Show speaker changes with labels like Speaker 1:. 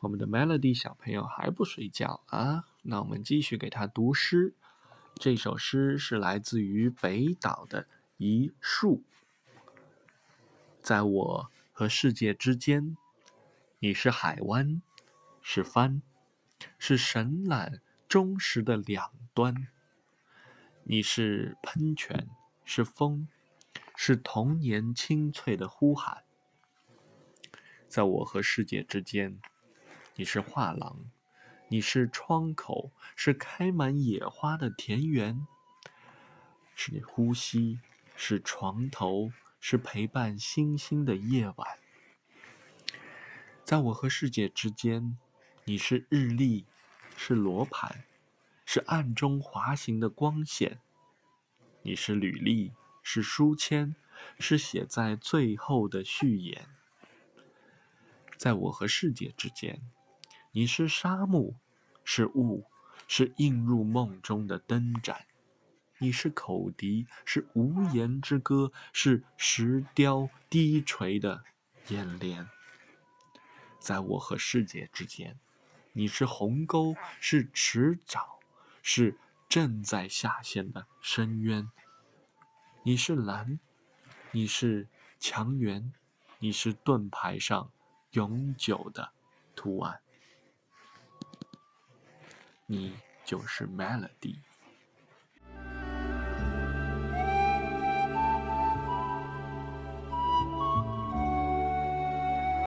Speaker 1: 我们的 Melody 小朋友还不睡觉啊？那我们继续给他读诗。这首诗是来自于北岛的一树。在我和世界之间，你是海湾，是帆，是神缆忠实的两端。你是喷泉，是风，是童年清脆的呼喊。在我和世界之间，你是画廊，你是窗口，是开满野花的田园。是你呼吸，是床头，是陪伴星星的夜晚。在我和世界之间，你是日历，是罗盘。是暗中滑行的光线，你是履历，是书签，是写在最后的序言。在我和世界之间，你是沙漠，是雾，是映入梦中的灯盏。你是口笛，是无言之歌，是石雕低垂的眼帘。在我和世界之间，你是鸿沟，是池沼。是正在下陷的深渊。你是蓝，你是墙垣，你是盾牌上永久的图案。你就是 Melody。